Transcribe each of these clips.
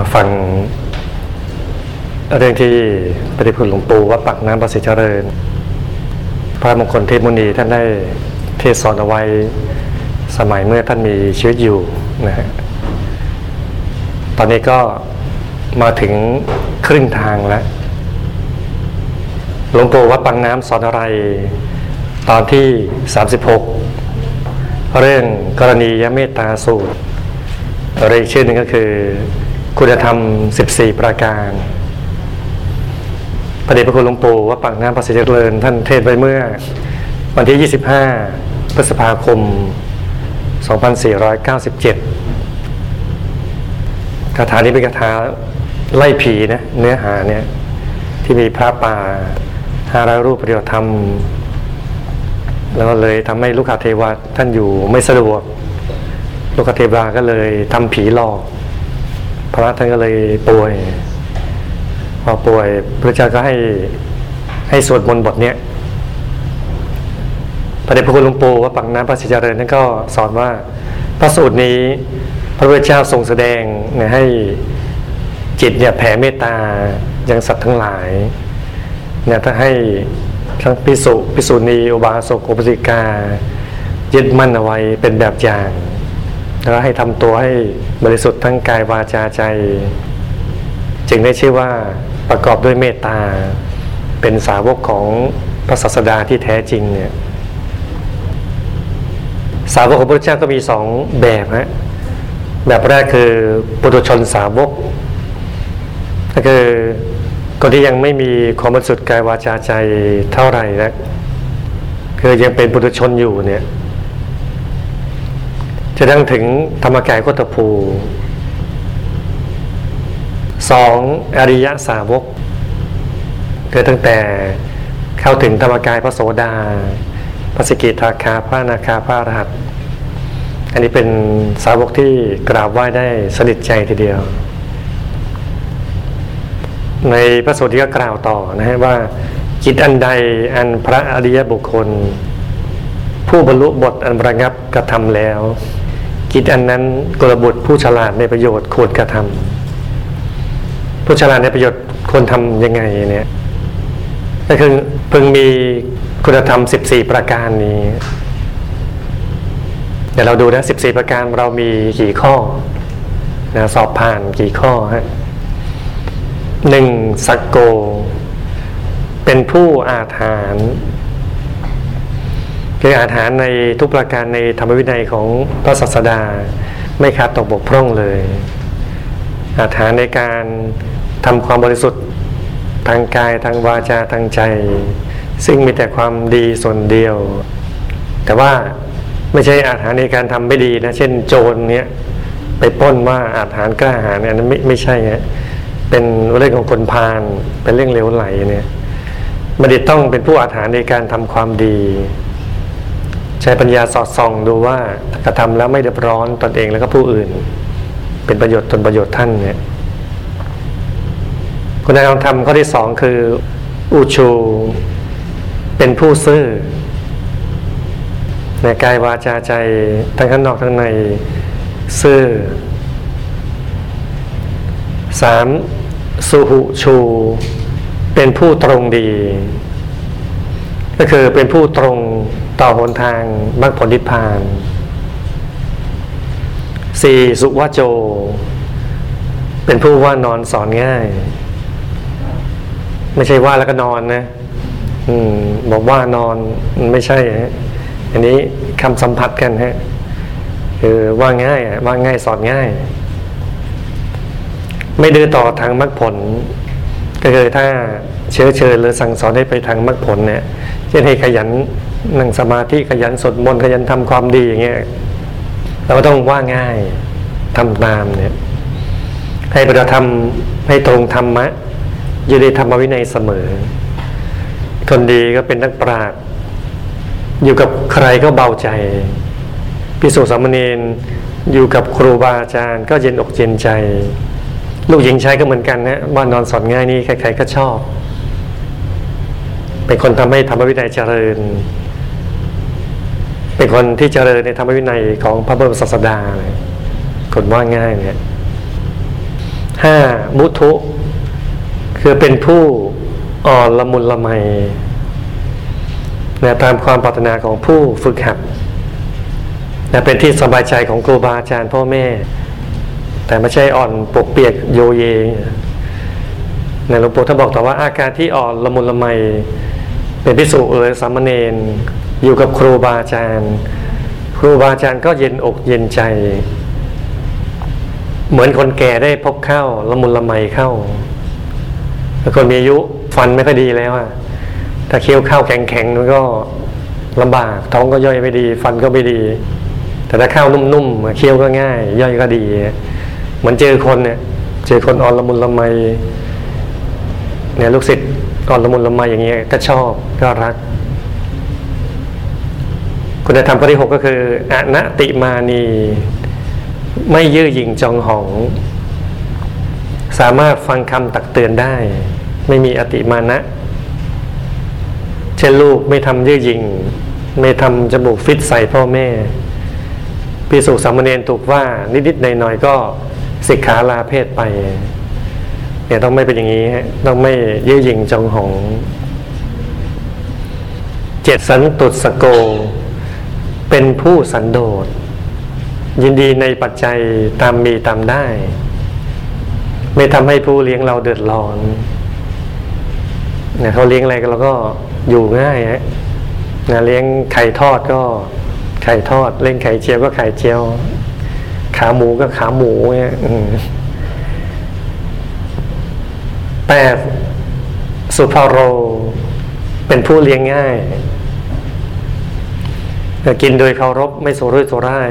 มาฟังเรื่องที่ปฏิพุทธหลวงปู่วัดปักน้ำประสิทธิเจริญ พระมงคลเทพมุนีท่านได้เทศสอนเอาไว้สมัยเมื่อท่านมีชีวิตอยู่นะฮะตอนนี้ก็มาถึงครึ่งทางแล้วหลวงปู่วัดปังน้ำสอนอะไร ตอนที่ 36 เรื่องกรณียเมตตาสูตรหรืออีกชื่อหนึ่งก็คือ คุณธรรม 14 ประการพระเดชพระคุณหลวงปู่วัดปังน้ำประสิทธิเจริญ ท่านเทศไว้เมื่อ วันที่ 25 พฤษภาคม 2497คาถานี้เป็นคาถาไล่ผีนะเนื้อหาเนี่ยที่มีพระป่าห้าร้อยรูปปฏิบัติธรรม แล้วก็เลยทำให้ลูกคาเทวาท่านอยู่ไม่สะดวก ลูกคาเทวาก็เลยทำผีหลอก พระท่านก็เลยป่วยพอป่วยพระเจ้าก็ให้ให้สวดมนต์บทเนี้ยพระเดชพระคุณหลวงปู่ว่าปังน้ำพระสิจเริญนั่นก็สอนว่าพระสูตรนี้พระพุทธเจ้าทรงแสดงเนี่ยให้จิตเนี่ยแผ่เมตตายังสัตว์ทั้งหลายเนี่ยถ้าให้ทั้งพิสุพิสุณีอุบาสกอุปสิกา ยึดมั่นเอาไว้เป็นแบบอย่าง แล้วให้ทำตัวให้บริสุทธิ์ทั้งกายวาจาใจ จึงได้ชื่อว่าประกอบด้วยเมตตา เป็นสาวกของพระศาสดาที่แท้จริงเนี่ยสาวกของพระเจ้าก็มีสองแบบฮะแบบแรกคือปุถุชนสาวก ก็คือคนที่ยังไม่มีความบริสุทธิ์กายวาจาใจเท่าไหร่นะคือยังเป็นปุถุชนอยู่เนี่ย จะดังถึงธรรมกายโคตภูสองอริยสาวกคือตั้งแต่เข้าถึงธรรมกายพระโสดาพระสกิทาคาพระนาคาพระรหัตอันนี้เป็นสาวกที่กราบไหว้ได้สนิทใจทีเดียว ในพระสูตรที่ก็กล่าวต่อนะฮะว่าจิตอันใดอันพระอริยบุคคล ผู้บรรลุบทอันประงับกระทำแล้ว จิตอันนั้นกลบุตรผู้ฉลาดในประโยชน์ควรกระทำผู้ฉลาดในประโยชน์ควรทำยังไงเนี่ยก็คือเพิ่งมีคุณธรรม 14 ประการนี้เดี๋ยวเราดูนะ 14 ประการเรามีกี่ข้อนะสอบผ่านกี่ข้อฮะหนึ่งสักโก เป็นผู้อาถรรพ์ คืออาถรรพ์ในทุกประการในธรรมวินัยของพระศาสดาไม่ขาดตกบกพร่องเลย อาถรรพ์ในการทำความบริสุทธิ์ทางกายทางวาจาทางใจ ซึ่งมีแต่ความดีส่วนเดียว แต่ว่าไม่ใช่อาถรรพ์ในการทำไม่ดีนะ เช่นโจรเนี้ยไปป้นว่าอาถรรพ์กล้าหาญเนี่ยนั้นไม่ไม่ใช่ฮะเป็นเรื่องของคนพาลเป็นเรื่องเลวไหลเนี่ยบัณฑิตต้องเป็นผู้อาถรรพ์ในการทำความดี ช้ปัญญาสอดส่องดูว่ากระทำแล้วไม่เดือดร้อนตนเองแล้วก็ผู้อื่น เป็นประโยชน์ตนประโยชน์ท่านเนี่ยคุณธรรมธรรมข้อที่สองคืออุชูเป็นผู้ซื่อในกายวาจาใจทั้งข้างนอกทั้งในซื่อสามสุหุชู เป็นผู้ตรงดี ก็คือเป็นผู้ตรง ต่อหนทางมรรคผลนิพพานสี่สุวโจ เป็นผู้ว่านอนสอนง่าย ไม่ใช่ว่าแล้วก็นอนนะอืมบอกว่านอนมันไม่ใช่ฮะอันนี้คำสัมผัสกันฮะคือว่าง่ายอะว่าง่ายสอนง่าย ไม่ดื้อต่อทางมรรคผล ก็คือถ้าเชื้อเชิญหรือสั่งสอนให้ไปทางมรรคผลเนี่ย เช่นให้ขยันนั่งสมาธิขยันสวดมนต์ขยันทำความดีอย่างเงี้ยเราก็ต้องว่าง่ายทำตามเนี่ยให้ปฏิธรรมให้ตรงธรรมะอยู่ในธรรมวินัยเสมอ คนดีก็เป็นนักปราชญ์อยู่กับใครก็เบาใจพิสุสามเณรอยู่กับครูบาอาจารย์ ก็เย็นอกเย็นใจ ลูกหญิงชายก็เหมือนกันนะว่านอนสอนง่ายนี่ใครๆก็ชอบ เป็นคนทำให้ธรรมวินัยเจริญ เป็นคนที่เจริญในธรรมวินัยของพระบรมศาสดาเลยคนว่าง่ายเนี่ยห้ามุทุ คือเป็นผู้อ่อนละมุนละไมนะตามความปรารถนาของผู้ฝึกหัดนะเป็นที่สบายใจของครูบาอาจารย์พ่อแม่ แต่ไม่ใช่อ่อนปกเปียกโยเยในหลวงปู่ท่านบอกต่อว่าอาการที่อ่อนละมุนละไม เป็นพิสุเอ๋ยสามเณรอยู่กับครูบาอาจารย์ ครูบาอาจารย์ก็เย็นอกเย็นใจ เหมือนคนแก่ได้พบเข้าละมุนละไมเข้าคนมีอายุฟันไม่ค่อยดีแล้วอะถ้าเคี้ยวข้าวแข็งๆมันก็ลำบาก ท้องก็ย่อยไม่ดี ฟันก็ไม่ดี แต่ถ้าข้าวนุ่มๆเคี้ยวก็ง่าย ย่อยก็ดี เหมือนเจอคนเนี่ย เจอคนอ่อนละมุนละไมเนี่ยลูกศิษย์ อ่อนละมุนละไมอย่างเงี้ยก็ชอบก็รัก คุณธรรมข้อที่หกก็คืออนัติมานี ไม่ยื้อยิงจองหอง สามารถฟังคำตักเตือนได้ ไม่มีอติมานะ เช่นลูกไม่ทำยื้อยิงไม่ทำจมูกฟิตใส่พ่อแม่พิสุสามเณรถูกว่านิดๆหน่อยๆก็สิกขาลาเพศไป เนี่ยต้องไม่เป็นอย่างนี้ฮะต้องไม่ยื้อยิงจองหอง เจ็ดสันตุสโก เป็นผู้สันโดษ ยินดีในปัจจัยตามมีตามได้ ไม่ทำให้ผู้เลี้ยงเราเดือดร้อนเนี่ยเขาเลี้ยงอะไรก็เราก็อยู่ง่ายฮะนะเลี้ยงไข่ทอดก็ไข่ทอด เล่นไข่เจียวก็ไข่เจียว ขาหมูก็ขาหมูเนี่ย แปดสุภาโรเป็นผู้เลี้ยงง่าย กินโดยเคารพไม่โซรุ่ยโซร่าย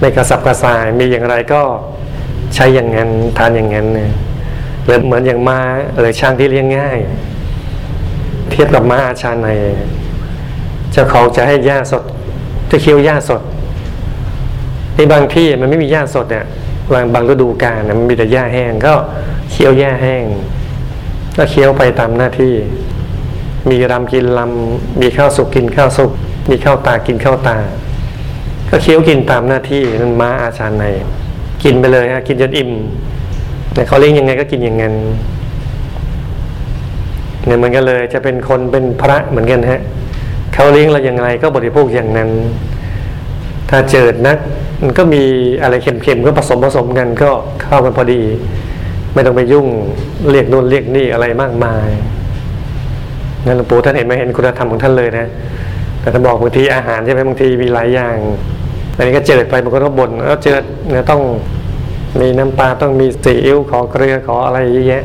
ไม่กระสับกระส่าย มีอย่างไรก็ใช้อย่างนั้นทานอย่างนั้นเนี่ยหรือเหมือนอย่างม้าหรือช้างที่เลี้ยงง่าย เทียบกับม้าอาชาในเจ้าของจะให้หญ้าสด จะเคี้ยวหญ้าสดในบางที่มันไม่มีหญ้าสดเนี่ย บางบางฤดูกาลมันมีแต่หญ้าแห้ง ก็เคี้ยวหญ้าแห้ง ก็เคี้ยวไปตามหน้าที่ มีลำกินลำมีข้าวสุกกินข้าวสุก มีข้าวตากินข้าวตา ก็เคี้ยวกินตามหน้าที่นั่นม้าอาชาในกินไปเลยฮะกินจนอิ่มแต่เขาเลี้ยงยังไงก็กินอย่างนั้นเนี่ยเหมือนกันเลยจะเป็นคนเป็นพระเหมือนกันฮะเขาเลี้ยงเราอย่างไรก็บริโภคอย่างนั้น ถ้าเจิดนักมันก็มีอะไรเค็มๆก็ผสมผสมกันก็เข้ากันพอดี ไม่ต้องไปยุ่งเรียกนู่นเรียกนี่อะไรมากมายนั่นหลวงปู่ท่านเห็นไหมเห็นคุณธรรมของท่านเลยนะ แต่ท่านบอกบางทีอาหารใช่ไหมบางทีมีหลายอย่างอันนี้ก็เจิดไปมันก็ต้องบ่นแล้วเจิดเนี่ยต้องมีน้ำปลาต้องมีซีอิ๊วขอเกลือขออะไรเยอะแยะ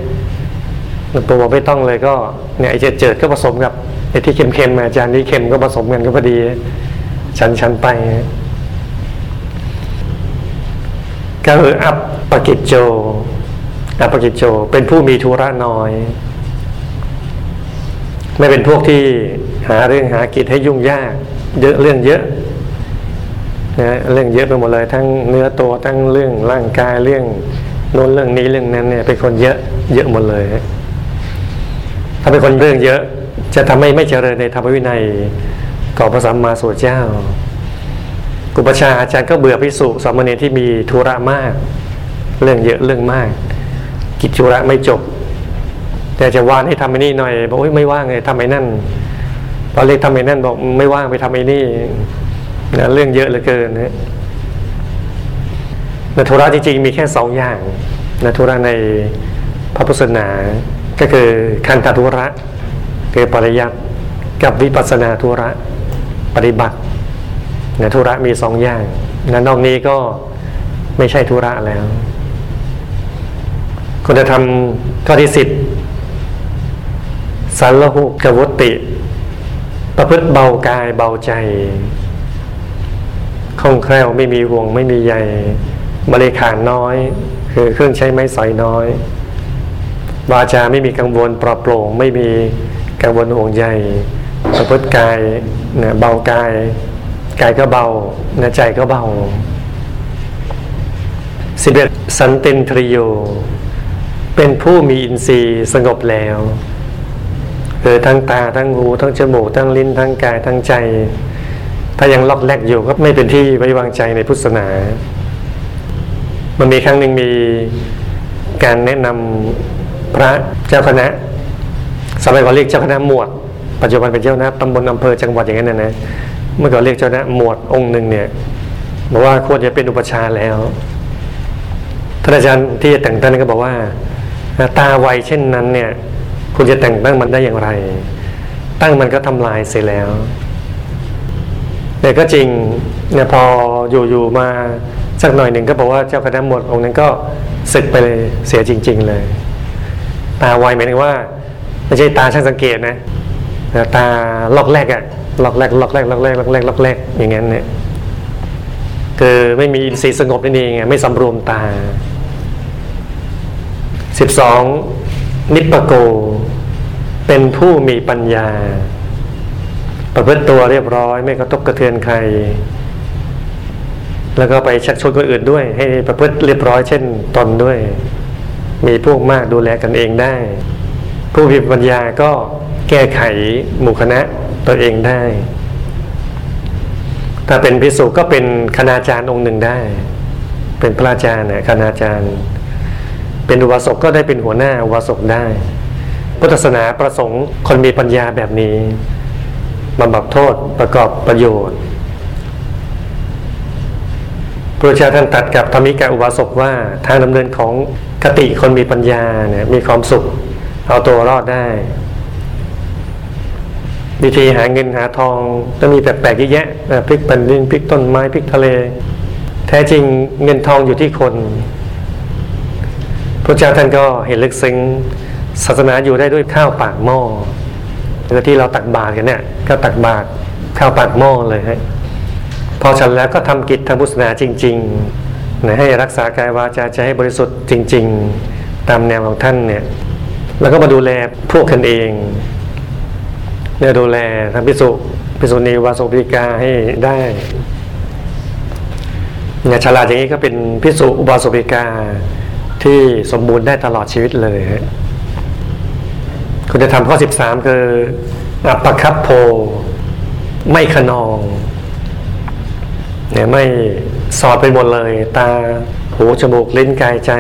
หลวงปู่บอกไม่ต้องเลยก็เนี่ยไอ้เจิดเจิดก็ผสมกับไอ้ที่เค็มๆมาจานนี้เค็มก็ผสมกันก็พอดี ชันชันไป ก็คืออัปปกิจโจ อัปปกิจโจ เป็นผู้มีธุระน้อย ไม่เป็นพวกที่หาเรื่องหากิจให้ยุ่งยาก เยอะเรื่องเยอะนะเรื่องเยอะไปหมดเลยทั้งเนื้อตัวทั้งเรื่องร่างกายเรื่องโน้นเรื่องนี้เรื่องนั้นเนี่ยเป็นคนเยอะเยอะหมดเลย ถ้าเป็นคนเรื่องเยอะ จะทำให้ไม่เจริญในธรรมวินัยก่อพระสัมมาสัมพุทธเจ้า กุปชาอาจารย์ก็เบื่อพิสุสามเณรที่มีธุระมาก เรื่องเยอะเรื่องมาก กิจธุระไม่จบ แต่จะวานให้ทำไอ้นี่หน่อยบอกไม่ว่างเลยทำไอ้นั่นพอนเรียกทำไอ้นั่นบอกไม่ว่างไปทำไอ้นี่นะเรื่องเยอะเหลือเกินนะนธุระจริงๆมีแค่สองอย่างนธุระในพระพุทธศาสนาก็คือคันธธุระคือปริยัติกับวิปัสนาธุระปฏิบัติ นธุระมีสองอย่างนั้นนอกนี้ก็ไม่ใช่ธุระแล้วคุณจะทำข้อที่สิบสันละหุกวุติ ประพฤติเบากายเบาใจคล่องแคล่วไม่มีห่วงไม่มีใยบริขารน้อย คือเครื่องใช้ไม้สอยน้อย วาจาไม่มีกังวลปลอดโปร่ง ไม่มีกังวลห่วงใยประพฤติกายเนี่ยเบากาย กายก็เบาเนื้อใจก็เบาสิบเอ็ดสันตินทริโย เป็นผู้มีอินทรีย์สงบแล้วคือทั้งตาทั้งหูทั้งจมูกทั้งลิ้นทั้งกายทั้งใจ ถ้ายังล็อกแลกอยู่ก็ไม่เป็นที่ไว้วางใจในพุทธศาสนา มันมีครั้งหนึ่งมีการแนะนำพระเจ้าคณะสมัยก่อนเรียกเจ้าคณะหมวด ปัจจุบันเป็นเจ้าคณะตำบลอำเภอจังหวัดอย่างนั้นนะนะ เมื่อก่อนเรียกเจ้าคณะหมวดองค์หนึ่งเนี่ยบอกว่าควรจะเป็นอุปชาแล้วท่านอาจารย์ที่จะแต่งตั้งก็บอกว่า ตาไวเช่นนั้นเนี่ยคุณจะแต่งตั้งมันได้อย่างไร ตั้งมันก็ทำลายเสียแล้วแต่ก็จริงเนี่ยพออยู่ๆมาสักหน่อยหนึ่งก็บอกว่าเจ้าคณะหมวดองค์นั้นก็ศึกไปเลยเสียจริง ๆ เลย ตาไวหมายถึงว่าไม่ใช่ตาช่างสังเกตนะแต่ตาลอกแรกอะ ล็อกแรกล็อกแรกล็อกแรกล็อกแรกล็อกแรกอย่างงั้นเนี่ยคือไม่มีอินทรีย์สงบนั่นเองไม่สำรวมตาสิบสองนิปโก เป็นผู้มีปัญญา ประพฤติตัวเรียบร้อย ไม่กระทบกระเทือนใคร แล้วก็ไปชักชวนคนอื่นด้วย ให้ประพฤติเรียบร้อยเช่นตนด้วย มีพวกมากดูแลกันเองได้ ผู้มีปัญญาก็แก้ไขหมู่คณะ ตัวเองได้ ถ้าเป็นพิสุก็เป็นคณาจารย์องค์หนึ่งได้ เป็นพระอาจารย์เนี่ยคณาจารย์ เป็นอุบาสกก็ได้เป็นหัวหน้าอุบาสกได้ พุทธศาสนาประสงค์คนมีปัญญาแบบนี้บำบัดโทษประกอบประโยชน์พระเจ้าท่านตัดกับธรรมิกาอุบาสกว่าทางดำเนินของคติคนมีปัญญาเนี่ยมีความสุข เอาตัวรอดได้ วิธีหาเงินหาทองต้องมีแปลกๆเยอะแยะพลิกแผ่นดินพลิกต้นไม้พลิกทะเล แท้จริงเงินทองอยู่ที่คนพระเจ้าท่านก็เห็นลึกซึ้งศาสนาอยู่ได้ด้วยข้าวปากหม้อหรือที่เราตักบาตรกันเนี่ยก็ตักบาตรข้าวปากหม้อเลยฮะพอฉันแล้วก็ทำกิจทางพุทธศาสนาจริงๆนะให้รักษากายวาจาใจให้บริสุทธิ์จริง ๆ ตามแนวของท่านเนี่ยแล้วก็มาดูแลพวกกันเอง เนี่ยดูแลทางพิสุพิสุนีวาสุปิกาให้ได้เนี่ยฉลาดอย่างนี้ก็เป็นพิสุอุบาสุปิกาที่สมบูรณ์ได้ตลอดชีวิตเลยคุณจะทำข้อ 13 คืออัปปคับโพ ไม่ขนองเนี่ยไม่สอดไปหมดเลย ตาหูจมูกลิ้นกายใจ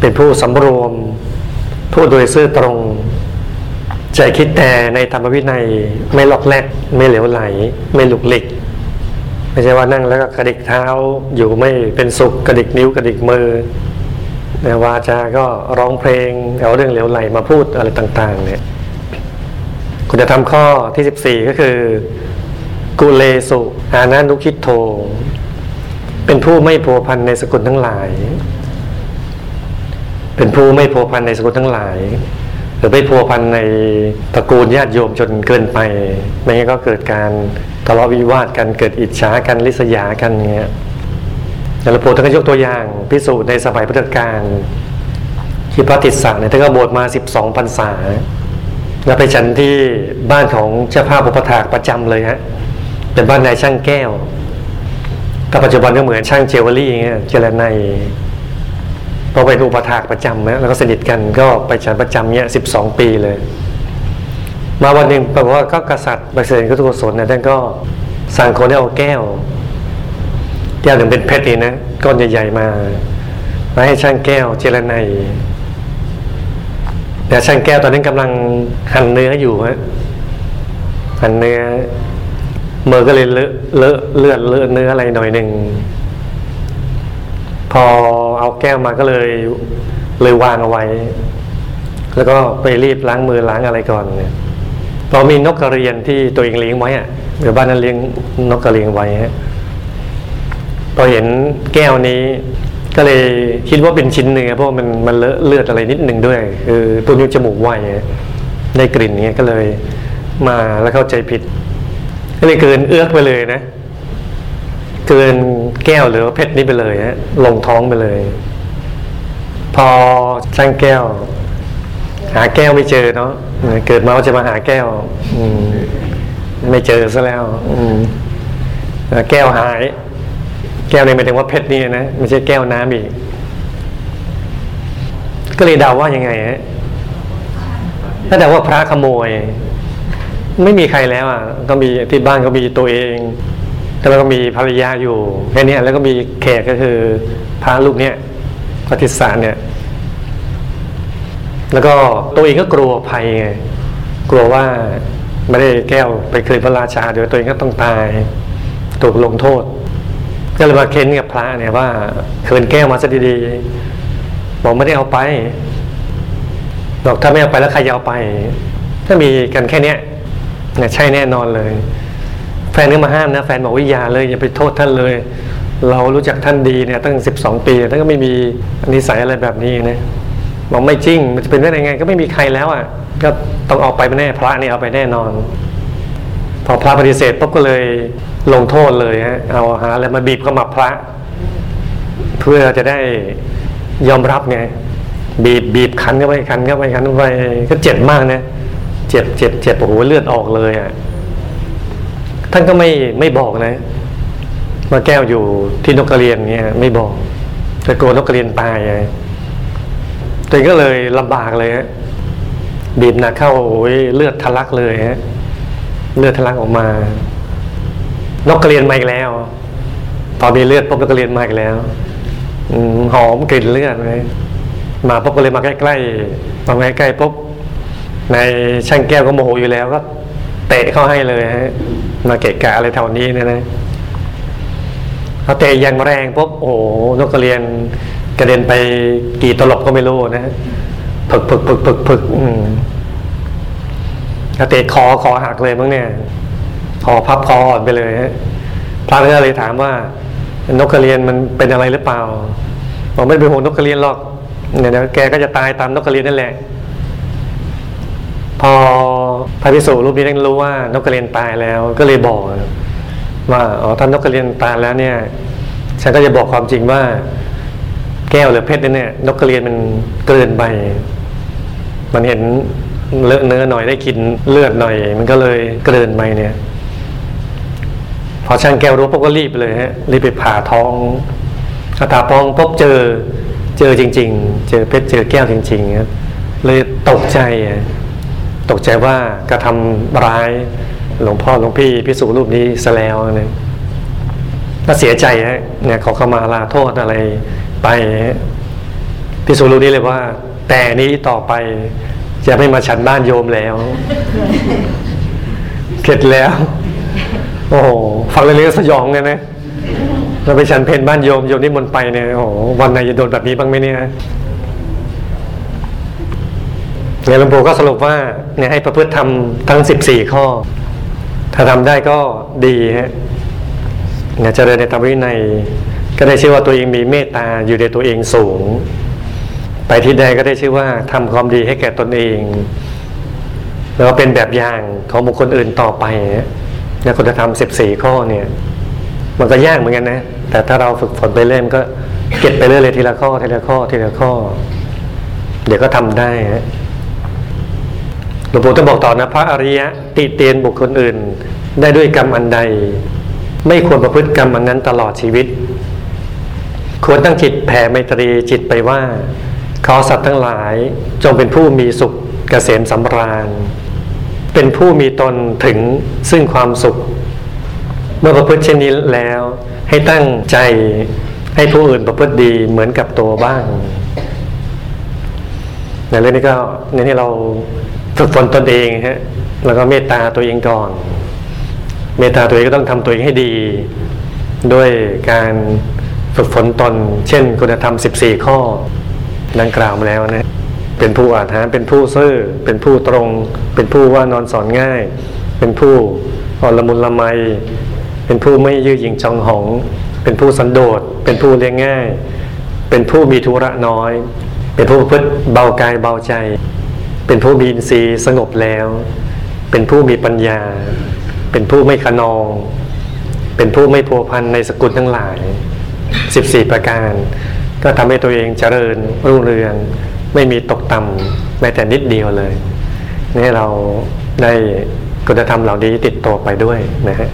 เป็นผู้สำรวม ผู้โดยซื่อตรง ใจคิดแต่ในธรรมวินัยไม่ลอกแลกไม่เหลวไหล ไม่หลุกหลิกไม่ใช่ว่านั่งแล้วก็กระดิกเท้าอยู่ไม่เป็นสุขกระดิกนิ้วกระดิกมือในวาจาก็ร้องเพลงเอาเรื่องเหลวไหลมาพูดอะไรต่างๆเนี่ยคุณจะทำข้อที่ 14 ก็คือ กุเลสุอานานุคิดโท เป็นผู้ไม่พัวพันในสกุลทั้งหลาย เป็นผู้ไม่พัวพันในสกุลทั้งหลาย รือไม่พัวพันในตระกูลญาติโยมจนเกินไป ไม่งั้นก็เกิดการทะเลาะวิวาทกันเกิดอิจฉากันริษยากันเงี้ยอย่างหลวงปู่ท่านก็ยกตัวอย่างพิสูจน์ในสมัยพุทธกาลที่พระติสสะเนี่ยท่านก็บวชมา 12พรรษา แล้วไปฉันที่บ้านของเจ้าภาพอุปถากประจำเลยฮะเป็นบ้านนายช่างแก้วแต่ปัจจุบันก็เหมือนช่างเจวเวลรี่เงี้ยเจรนาย พอเป็นอุปถากประจำนะแล้วก็สนิทกันก็ไปฉันประจำเนี้ยสิบสองปีเลย มาวันหนึ่งแปลว่าก็กษัตริย์บัเสด็จก็ตุกศลเนี่ยท่านก็สั่งคนให้เอาแก้ว แก้วหนึ่งเป็นเพชรนี่นะก้อนใหญ่ๆมามาให้ช่างแก้วเจรไนแต่ช่างแก้วตอนนั้นกำลังหั่นเนื้ออยู่ฮะหั่นเนื้อมือก็เลยเลอะเลอะเลือดเลอะเนื้ออะไรหน่อยหนึ่ง พอเอาแก้วมาก็เลยเลยวางเอาไว้ แล้วก็ไปรีบล้างมือล้างอะไรก่อนเนี่ยพอมีนกกระเรียนที่ตัวเองเลี้ยงไว้อะหรือบ้านนั้นเลี้ยงนกกระเรียนไว้ฮะพอเห็นแก้วนี้ก็เลยคิดว่าเป็นชิ้นเนื้อเพราะมันมันเลอะเลือดอะไรนิดหนึ่งด้วยคือตัวนิ้วจมูกไวได้กลิ่นเงี้ยก็เลย มาแล้วเข้าใจผิด ก็เลยเกินเอื้อกไปเลยนะ เกินแก้วหรือเพชรนี่ไปเลยฮะลงท้องไปเลย พอช่างแก้ว หาแก้วไม่เจอเนาะเกิดมาว่าจะมาหาแก้ว อืม ไม่เจอซะแล้ว อืมแก้วหาย แก้วนี่หมายถึงว่าเพชรนี่นะไม่ใช่แก้วน้ำอีก ก็เลยเดาว่ายังไงฮะถ้าเดาว่าพระขโมย ไม่มีใครแล้วอะ ก็มีที่บ้านก็มีตัวเอง แล้วก็มีภรรยาอยู่แค่นี้แล้วก็มีแขกก็คือพระลูกเนี่ยพระทิสารเนี่ย แล้วก็ตัวเองก็กลัวภัยไงกลัวว่าไม่ได้แก้วไปเคืนพระราชาเดี๋ยวตัวเองก็ต้องตายถูกลงโทษ ก็เลยมาเค้นกับพระเนี่ยว่าคืนแก้วมาซะดีๆบอกไม่ได้เอาไปบอกถ้าไม่เอาไปแล้วใครจะเอาไป ถ้ามีกันแค่เนี้ยเนี่ยใช่แน่นอนเลย แฟนก็มาห้ามนะแฟนบอกวิยาเลยอย่าไปโทษท่านเลย เรารู้จักท่านดีเนี่ยตั้งสิบสองปีท่านก็ไม่มีนิสัยอะไรแบบนี้นะบอกไม่จริงมันจะเป็นได้ยังไง ก็ไม่มีใครแล้วอะก็ต้องเอาไปแน่พระนี่เอาไปแน่นอน พอพระปฏิเสธปุ๊บก็เลยลงโทษเลยฮะเอาหาอะไรมาบีบขมับพระ เพื่อจะได้ยอมรับไงบีบบีบคันเข้าไปคันเข้าไปคันเข้าไปก็เจ็บมากนะเจ็บเจ็บเจ็บโอ้โหเลือดออกเลยอะ ท่านก็ไม่ไม่บอกนะว่าแก้วอยู่ที่นกกระเรียนเงี้ยไม่บอกแต่กลัวนกกระเรียนตายไงตัวเองก็เลยลำบากเลยฮะบีบหนักเข้าโอ้ยเลือดทะลักเลยฮะเลือดทะลักออกมา นกกระเรียนมาอีกแล้วพอมีเลือดปุ๊บนกกระเรียนมาอีกแล้วอหอมกลิ่นเลือดเลยมาปุ๊บก็เลยมาใกล้ๆมาใกล้ๆปุ๊บในช่างแก้วก็โมโหอยู่แล้วก็เตะเข้าให้เลยฮะ มาเกะกะอะไรแถวนี้เนี่ยนะเขาเตะยังแรงปุ๊บโอ้โหนกกระเรียนกระเด็นไปกี่ตลบก็ไม่รู้นะผึกผึกผึกผึกผึกอืมเขาเตะคอคอหักเลยมั้งเนี่ยคอพับคออ่อนไปเลยฮะพระก็เลยถามว่า นกกระเรียนมันเป็นอะไรหรือเปล่าบอกไม่เป็นห่วงนกกระเรียนหรอกเนี่ยเดี๋ยวแกก็จะตายตามนกกระเรียนนั่นแหละ พอ พระภิกษุรูปนี้ได้รู้ว่านกกระเรียนตายแล้วก็เลยบอกว่าอ๋อท่านนกกระเรียนตายแล้วเนี่ยฉันก็จะบอกความจริงว่า แก้วหรือเพชรเนี่ยนกกระเรียนมันเกินไป มันเห็นเลอะเนื้อหน่อยได้กินเลือดหน่อย มันก็เลยเกินไปเนี่ยพอช่างแก้วรู้ปุ๊บก็รีบเลยฮะรีบไปผ่าท้องผ่าท้องปุ๊บเจอเจอจริง ๆ เจอเพชรเจอแก้วจริงๆครับเลยตกใจอะ ตกใจว่ากระทำร้ายหลวงพ่อหลวงพี่พิสุรูปนี้ซะแล้วนะก็เสียใจฮะเนี่ยขอเข้ามาลาโทษอะไรไปพิสุรูปนี้เลยว่า แต่นี้ต่อไปจะไม่มาฉันบ้านโยมแล้วเข็ดแล้ว โอ้โหฟังเรื่องสยองเลยนะเราไปฉันเพนบ้านโยมโยมนี่มนไปเนี่ยโอ้โหวันไหนจะโดนแบบนี้บ้างไหมเนี่ย เนี่ยหลวงปู่ก็สรุปว่าเนี่ยให้ประพฤติทำทั้งสิบสี่ข้อ ถ้าทำได้ก็ดีฮะเนี่ยเจริญในธรรมวินัยก็ได้ชื่อว่าตัวเองมีเมตตาอยู่ในตัวเองสูง ไปที่ใดก็ได้ชื่อว่าทำความดีให้แก่ตนเอง แล้วเป็นแบบอย่างของบุคคลอื่นต่อไปเนี่ยคุณธรรมสิบสี่ข้อเนี่ย มันก็ยากเหมือนกันนะ แต่ถ้าเราฝึกฝนไปเรื่อยมันก็เก็บไปเรื่อยเลยทีละข้อทีละข้อทีละข้อ เดี๋ยวก็ทำได้ฮะ หลวงปู่ต้องบอกต่อนะพระอริยะติเตียนบุคคลอื่น ได้ด้วยกรรมอันใด ไม่ควรประพฤติกรรมอันนั้นตลอดชีวิต ควรตั้งจิตแผ่ไมตรีจิตไปว่า ขอสัตว์ทั้งหลายจงเป็นผู้มีสุขเกษมสำราญ เป็นผู้มีตนถึงซึ่งความสุข เมื่อประพฤติเช่นนี้แล้วให้ตั้งใจให้ผู้อื่นประพฤติดีเหมือนกับตัวบ้างในเรื่องนี้ก็เนี่ยที่เรา ฝึกฝนตนเองฮะแล้วก็เมตตาตัวเองก่อน เมตตาตัวเองก็ต้องทำตัวเองให้ดี ด้วยการฝึกฝนตน เช่น คุณธรรม 14 ข้อดังกล่าวมาแล้วนะเป็นผู้อาถรรพ์เป็นผู้ซื่อเป็นผู้ตรง เป็นผู้ว่านอนสอนง่าย เป็นผู้อ่อนละมุนละไม เป็นผู้ไม่ยืดหยิ่งจองหอง เป็นผู้สันโดษ เป็นผู้เลี้ยงง่าย เป็นผู้มีธุระน้อย เป็นผู้พึ่เบากายเบาใจ เป็นผู้มีอินทรีย์สงบแล้ว เป็นผู้มีปัญญา เป็นผู้ไม่ขนอง เป็นผู้ไม่พัวพันในสกุลทั้งหลาย 14 ประการ ก็ทำให้ตัวเองเจริญรุ่งเรือง ไม่มีตกต่ำแม้แต่นิดเดียวเลย นี่เราได้คุณธรรมเหล่านี้ติดตัวไปด้วยนะฮะ